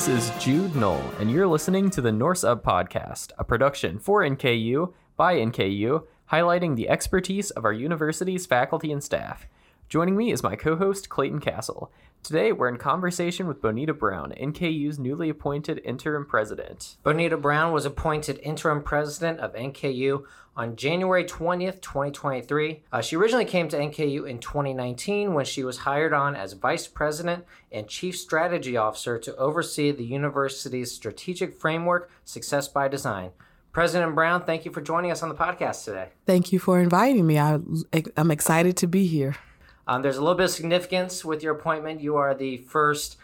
This is Jude Noel, and you're listening to the Norse Up Podcast, a production for NKU by NKU, highlighting the expertise of our university's faculty and staff. Joining me is my co host, Clayton Castle. Today, we're in conversation with Bonita Brown, NKU's newly appointed interim president. Bonita Brown was appointed interim president of NKU on January 20th, 2023. Uh, she originally came to NKU in 2019 when she was hired on as vice president and chief strategy officer to oversee the university's strategic framework, Success by Design. President Brown, thank you for joining us on the podcast today. Thank you for inviting me. I, I'm excited to be here. Um, there's a little bit of significance with your appointment. You are the first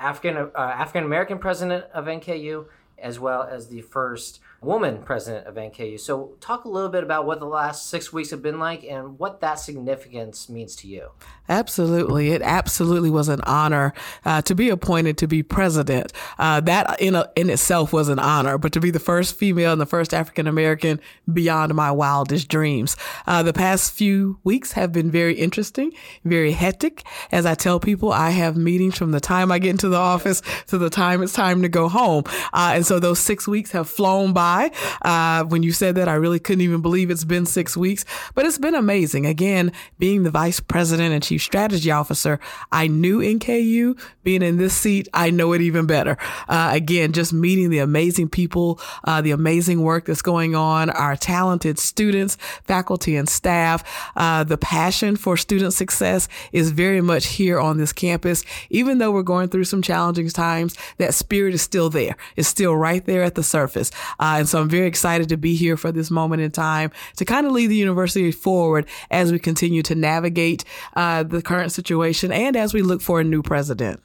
African uh, African American president of NKU, as well as the first woman president of NKU. So, talk a little bit about what the last six weeks have been like and what that significance means to you. Absolutely. It absolutely was an honor uh, to be appointed to be president. Uh, that in, a, in itself was an honor, but to be the first female and the first African American beyond my wildest dreams. Uh, the past few weeks have been very interesting, very hectic. As I tell people, I have meetings from the time I get into the office to the time it's time to go home. Uh, and so those six weeks have flown by uh, when you said that, I really couldn't even believe it's been six weeks, but it's been amazing. Again, being the vice president and chief strategy officer, I knew NKU. Being in this seat, I know it even better. Uh, again, just meeting the amazing people, uh, the amazing work that's going on, our talented students, faculty, and staff. Uh, the passion for student success is very much here on this campus. Even though we're going through some challenging times, that spirit is still there. It's still right there at the surface. Uh, and so I'm very excited to be here for this moment in time to kind of lead the university forward as we continue to navigate uh, the current situation and as we look for a new president.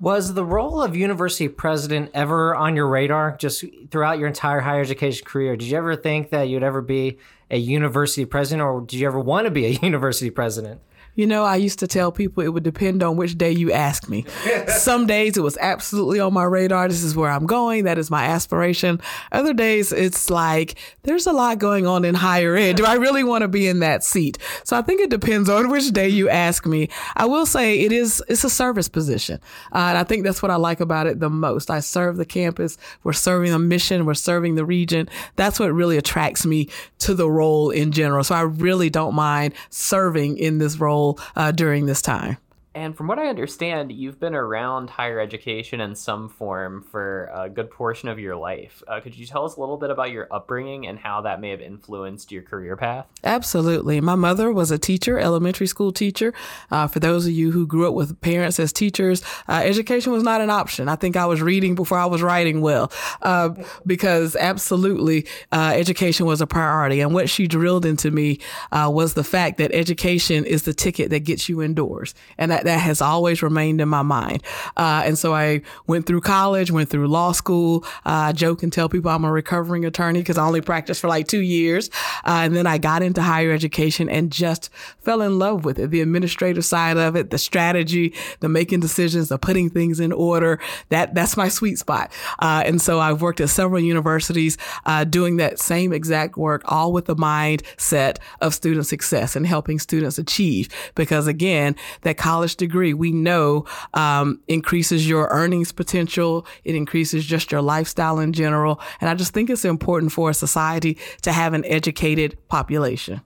Was the role of university president ever on your radar just throughout your entire higher education career? Did you ever think that you'd ever be a university president or did you ever want to be a university president? You know, I used to tell people it would depend on which day you ask me. Some days it was absolutely on my radar. This is where I'm going. That is my aspiration. Other days it's like, there's a lot going on in higher ed. Do I really want to be in that seat? So I think it depends on which day you ask me. I will say it is, it's a service position. Uh, and I think that's what I like about it the most. I serve the campus. We're serving a mission. We're serving the region. That's what really attracts me to the role in general. So I really don't mind serving in this role Uh, during this time. And from what I understand, you've been around higher education in some form for a good portion of your life. Uh, could you tell us a little bit about your upbringing and how that may have influenced your career path? Absolutely. My mother was a teacher, elementary school teacher. Uh, for those of you who grew up with parents as teachers, uh, education was not an option. I think I was reading before I was writing well, uh, because absolutely uh, education was a priority. And what she drilled into me uh, was the fact that education is the ticket that gets you indoors. And that that has always remained in my mind. Uh, and so I went through college, went through law school. Uh, I joke and tell people I'm a recovering attorney because I only practiced for like two years. Uh, and then I got into higher education and just fell in love with it. The administrative side of it, the strategy, the making decisions, the putting things in order. That that's my sweet spot. Uh, and so I've worked at several universities uh, doing that same exact work, all with the mindset of student success and helping students achieve. Because again, that college degree, we know um, increases your earnings potential. It increases just your lifestyle in general. And I just think it's important for a society to have an educated population.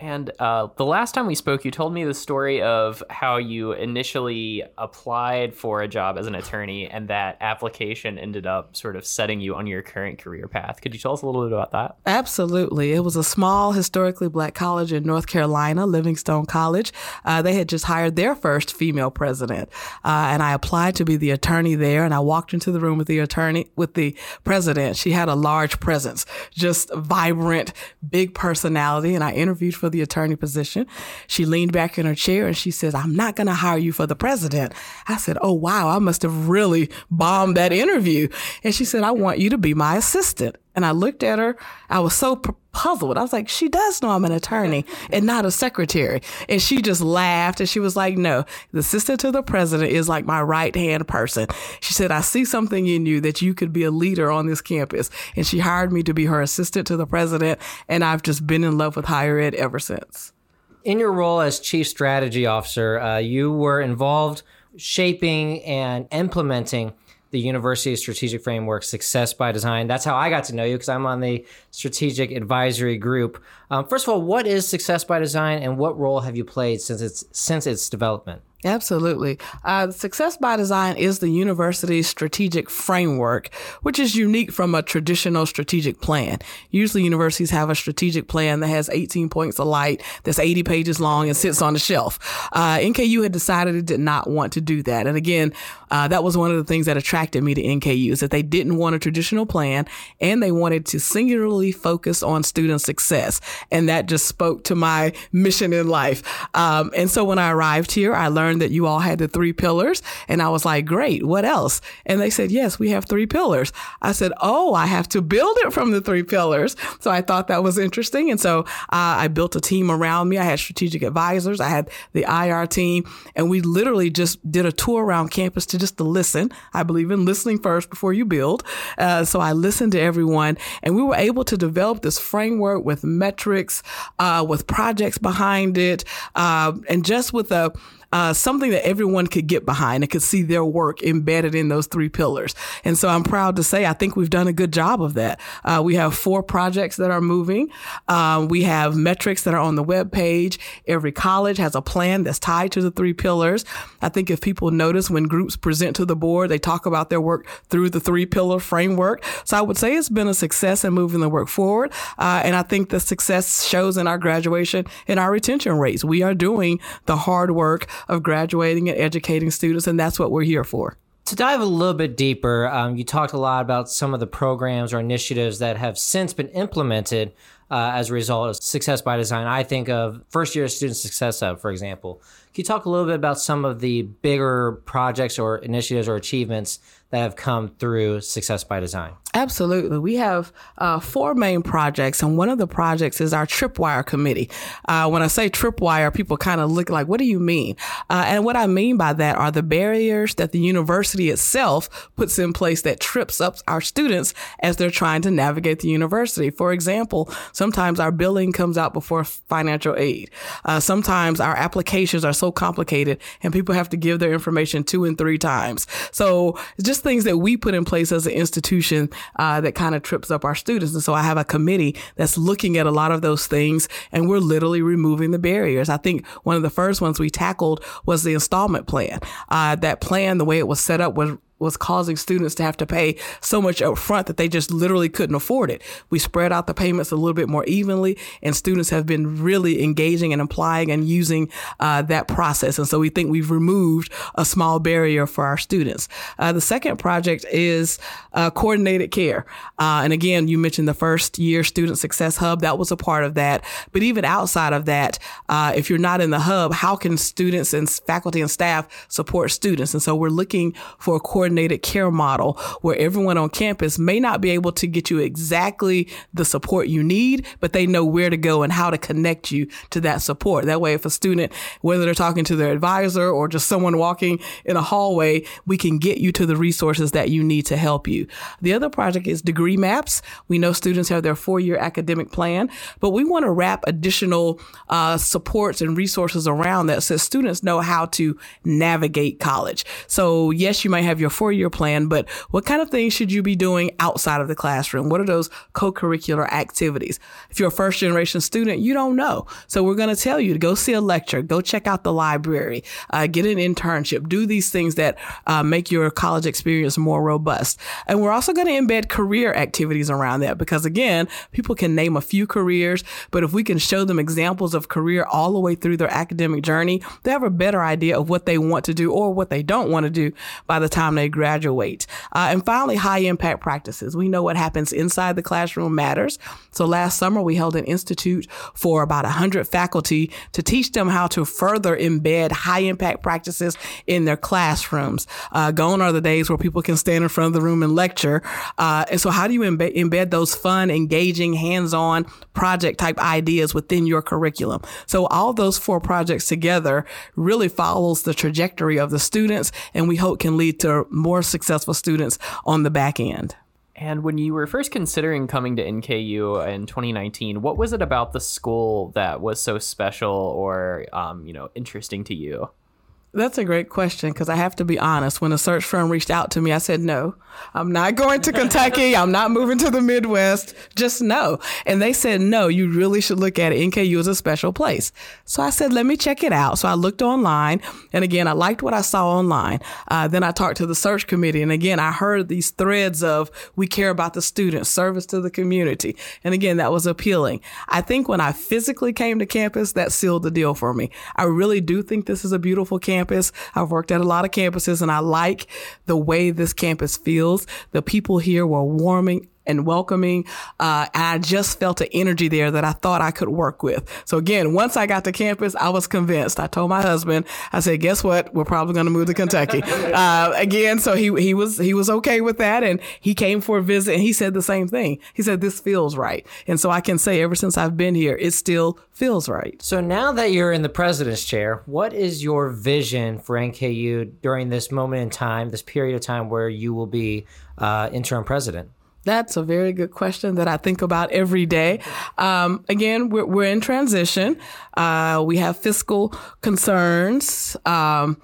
And uh, the last time we spoke, you told me the story of how you initially applied for a job as an attorney, and that application ended up sort of setting you on your current career path. Could you tell us a little bit about that? Absolutely. It was a small, historically black college in North Carolina, Livingstone College. Uh, they had just hired their first female president, uh, and I applied to be the attorney there. And I walked into the room with the attorney, with the president. She had a large presence, just vibrant, big personality, and I interviewed for for the attorney position. She leaned back in her chair and she says, I'm not going to hire you for the president. I said, Oh, wow, I must have really bombed that interview. And she said, I want you to be my assistant. And I looked at her. I was so puzzled. I was like, she does know I'm an attorney and not a secretary. And she just laughed and she was like, no, the assistant to the president is like my right hand person. She said, I see something in you that you could be a leader on this campus. And she hired me to be her assistant to the president. And I've just been in love with higher ed ever since. In your role as chief strategy officer, uh, you were involved shaping and implementing the University Strategic Framework Success by Design. That's how I got to know you because I'm on the Strategic Advisory Group. Um, first of all, what is Success by Design, and what role have you played since its since its development? Absolutely. Uh, Success by Design is the university's strategic framework, which is unique from a traditional strategic plan. Usually, universities have a strategic plan that has 18 points of light, that's 80 pages long, and sits on the shelf. Uh, NKU had decided it did not want to do that. And again, uh, that was one of the things that attracted me to NKU is that they didn't want a traditional plan and they wanted to singularly focus on student success. And that just spoke to my mission in life. Um, and so when I arrived here, I learned learned that you all had the three pillars. And I was like, great, what else? And they said, yes, we have three pillars. I said, oh, I have to build it from the three pillars. So I thought that was interesting. And so uh, I built a team around me. I had strategic advisors. I had the IR team and we literally just did a tour around campus to just to listen. I believe in listening first before you build. Uh, so I listened to everyone and we were able to develop this framework with metrics, uh, with projects behind it, uh, and just with a uh, something that everyone could get behind and could see their work embedded in those three pillars. And so I'm proud to say I think we've done a good job of that. Uh, we have four projects that are moving. Um, we have metrics that are on the web page. Every college has a plan that's tied to the three pillars. I think if people notice when groups present to the board, they talk about their work through the three pillar framework. So I would say it's been a success in moving the work forward. Uh, and I think the success shows in our graduation and our retention rates. We are doing the hard work of graduating and educating students, and that's what we're here for. To dive a little bit deeper, um, you talked a lot about some of the programs or initiatives that have since been implemented uh, as a result of Success by Design. I think of First Year Student Success Hub, for example. Can you talk a little bit about some of the bigger projects or initiatives or achievements that have come through Success by Design? Absolutely. We have uh, four main projects, and one of the projects is our Tripwire Committee. Uh, when I say Tripwire, people kind of look like, what do you mean? Uh, and what I mean by that are the barriers that the university itself puts in place that trips up our students as they're trying to navigate the university. For example, sometimes our billing comes out before financial aid. Uh, sometimes our applications are so complicated and people have to give their information two and three times. So just things that we put in place as an institution uh, that kind of trips up our students. And so I have a committee that's looking at a lot of those things, and we're literally removing the barriers. I think one of the first ones we tackled was the installment plan. Uh, that plan, the way it was set up, was was causing students to have to pay so much upfront that they just literally couldn't afford it. We spread out the payments a little bit more evenly, and students have been really engaging and applying and using uh, that process. And so we think we've removed a small barrier for our students. Uh, the second project is uh, coordinated care. Uh, and again, you mentioned the first year student success hub. That was a part of that. But even outside of that, uh, if you're not in the hub, how can students and faculty and staff support students? And so we're looking for a coordinated coordinated care model where everyone on campus may not be able to get you exactly the support you need, but they know where to go and how to connect you to that support. That way, if a student, whether they're talking to their advisor or just someone walking in a hallway, we can get you to the resources that you need to help you. The other project is degree maps. We know students have their four year academic plan, but we want to wrap additional uh, supports and resources around that so students know how to navigate college. So, yes, you might have your four year plan, but what kind of things should you be doing outside of the classroom? What are those co curricular activities? If you're a first generation student, you don't know. So we're going to tell you to go see a lecture, go check out the library, uh, get an internship, do these things that uh, make your college experience more robust. And we're also going to embed career activities around that because, again, people can name a few careers, but if we can show them examples of career all the way through their academic journey, they have a better idea of what they want to do or what they don't want to do by the time they graduate. Uh, and finally, high impact practices. We know what happens inside the classroom matters. So last summer, we held an institute for about 100 faculty to teach them how to further embed high impact practices in their classrooms. Uh, gone are the days where people can stand in front of the room and lecture. Uh, and so, how do you embed, embed those fun, engaging, hands on project type ideas within your curriculum? So, all those four projects together really follows the trajectory of the students, and we hope can lead to more successful students on the back end. And when you were first considering coming to NKU in 2019, what was it about the school that was so special or, um, you know, interesting to you? That's a great question because I have to be honest. When a search firm reached out to me, I said, no, I'm not going to Kentucky. I'm not moving to the Midwest. Just no. And they said, no, you really should look at it. NKU is a special place. So I said, let me check it out. So I looked online. And again, I liked what I saw online. Uh, then I talked to the search committee. And again, I heard these threads of we care about the students, service to the community. And again, that was appealing. I think when I physically came to campus, that sealed the deal for me. I really do think this is a beautiful campus campus. I've worked at a lot of campuses and I like the way this campus feels. The people here were warming and welcoming. Uh, and I just felt an energy there that I thought I could work with. So again, once I got to campus, I was convinced. I told my husband, I said, guess what? We're probably going to move to Kentucky. uh, again, so he, he was, he was okay with that. And he came for a visit and he said the same thing. He said, this feels right. And so I can say ever since I've been here, it still feels right. So now that you're in the president's chair, what is your vision for NKU during this moment in time, this period of time where you will be uh, interim president? That's a very good question that I think about every day. Um, again, we're, we're, in transition. Uh, we have fiscal concerns. Um,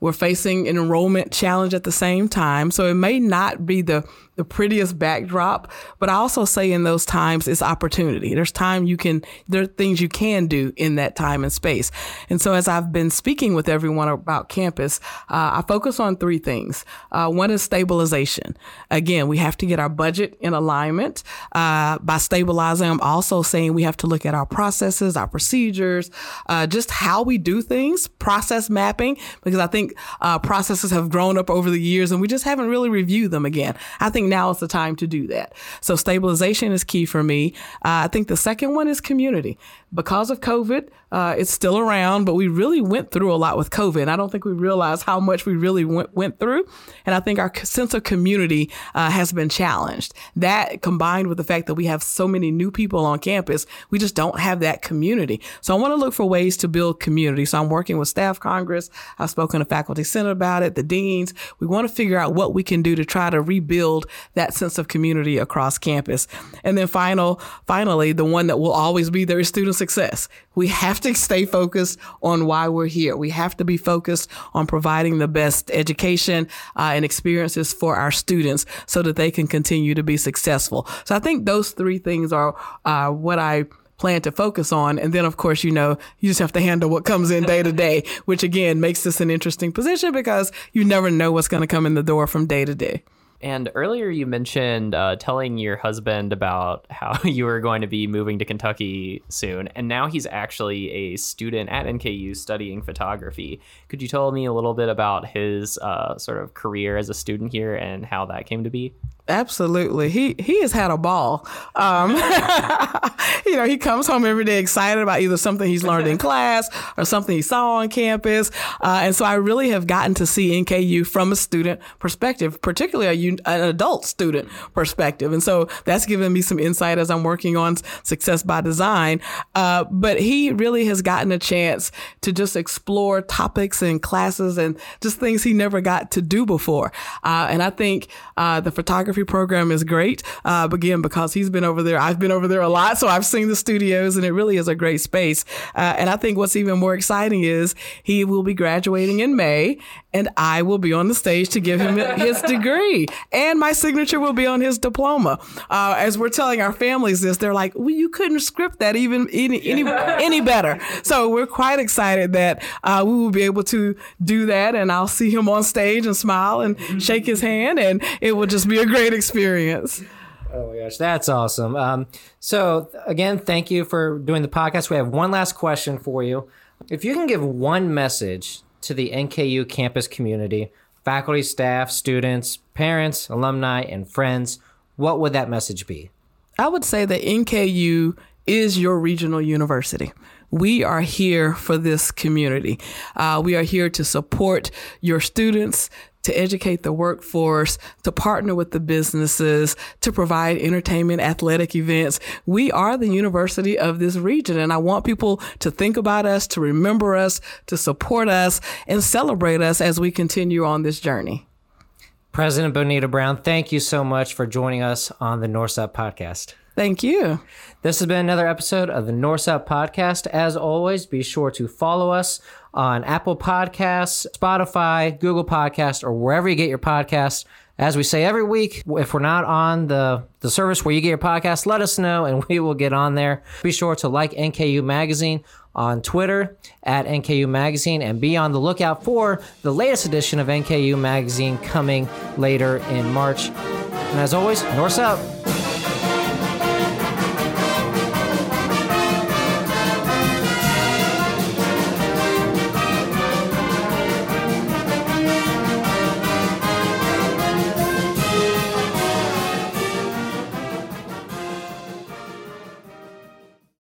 we're facing an enrollment challenge at the same time. So it may not be the the prettiest backdrop. But I also say in those times it's opportunity. There's time you can, there are things you can do in that time and space. And so as I've been speaking with everyone about campus, uh, I focus on three things. Uh, one is stabilization. Again, we have to get our budget in alignment. Uh, by stabilizing, I'm also saying we have to look at our processes, our procedures, uh, just how we do things, process mapping, because I think uh, processes have grown up over the years and we just haven't really reviewed them again. I think think now is the time to do that. So stabilization is key for me. Uh, I think the second one is community. Because of COVID, uh, it's still around, but we really went through a lot with COVID. I don't think we realized how much we really went, went through. And I think our sense of community uh, has been challenged. That combined with the fact that we have so many new people on campus, we just don't have that community. So I want to look for ways to build community. So I'm working with Staff Congress. I've spoken to Faculty Senate about it, the deans. We want to figure out what we can do to try to rebuild that sense of community across campus. And then final, finally, the one that will always be there is student success. We have to stay focused on why we're here. We have to be focused on providing the best education uh, and experiences for our students so that they can continue to be successful. So I think those three things are uh, what I plan to focus on. And then, of course, you know, you just have to handle what comes in day to day, which again makes this an interesting position because you never know what's going to come in the door from day to day. And earlier you mentioned uh, telling your husband about how you were going to be moving to Kentucky soon, and now he's actually a student at NKU studying photography. Could you tell me a little bit about his uh, sort of career as a student here and how that came to be? Absolutely. He he has had a ball. Um, you know, he comes home every day excited about either something he's learned in class or something he saw on campus. Uh, and so I really have gotten to see NKU from a student perspective, particularly a, an adult student perspective. And so that's given me some insight as I'm working on Success by Design. Uh, but he really has gotten a chance to just explore topics and classes and just things he never got to do before. Uh, and I think uh, the photography photography program is great. Uh, again, because he's been over there, I've been over there a lot, so I've seen the studios, and it really is a great space. Uh, and I think what's even more exciting is he will be graduating in May, and I will be on the stage to give him his degree, and my signature will be on his diploma. Uh, as we're telling our families this, they're like, "Well, you couldn't script that even any any, any better." So we're quite excited that uh, we will be able to do that, and I'll see him on stage and smile and shake his hand, and it will just be a great great experience. Oh my gosh, that's awesome. Um, so, again, thank you for doing the podcast. We have one last question for you. If you can give one message to the NKU campus community, faculty, staff, students, parents, alumni, and friends, what would that message be? I would say that NKU is your regional university. We are here for this community. Uh, we are here to support your students, to educate the workforce, to partner with the businesses, to provide entertainment, athletic events. We are the university of this region. And I want people to think about us, to remember us, to support us, and celebrate us as we continue on this journey. President Bonita Brown, thank you so much for joining us on the Norse Up podcast. Thank you. This has been another episode of the Norse Up Podcast. As always, be sure to follow us on Apple Podcasts, Spotify, Google Podcasts, or wherever you get your podcasts. As we say every week, if we're not on the, the service where you get your podcast, let us know and we will get on there. Be sure to like NKU Magazine on Twitter at NKU Magazine and be on the lookout for the latest edition of NKU Magazine coming later in March. And as always, Norse Up.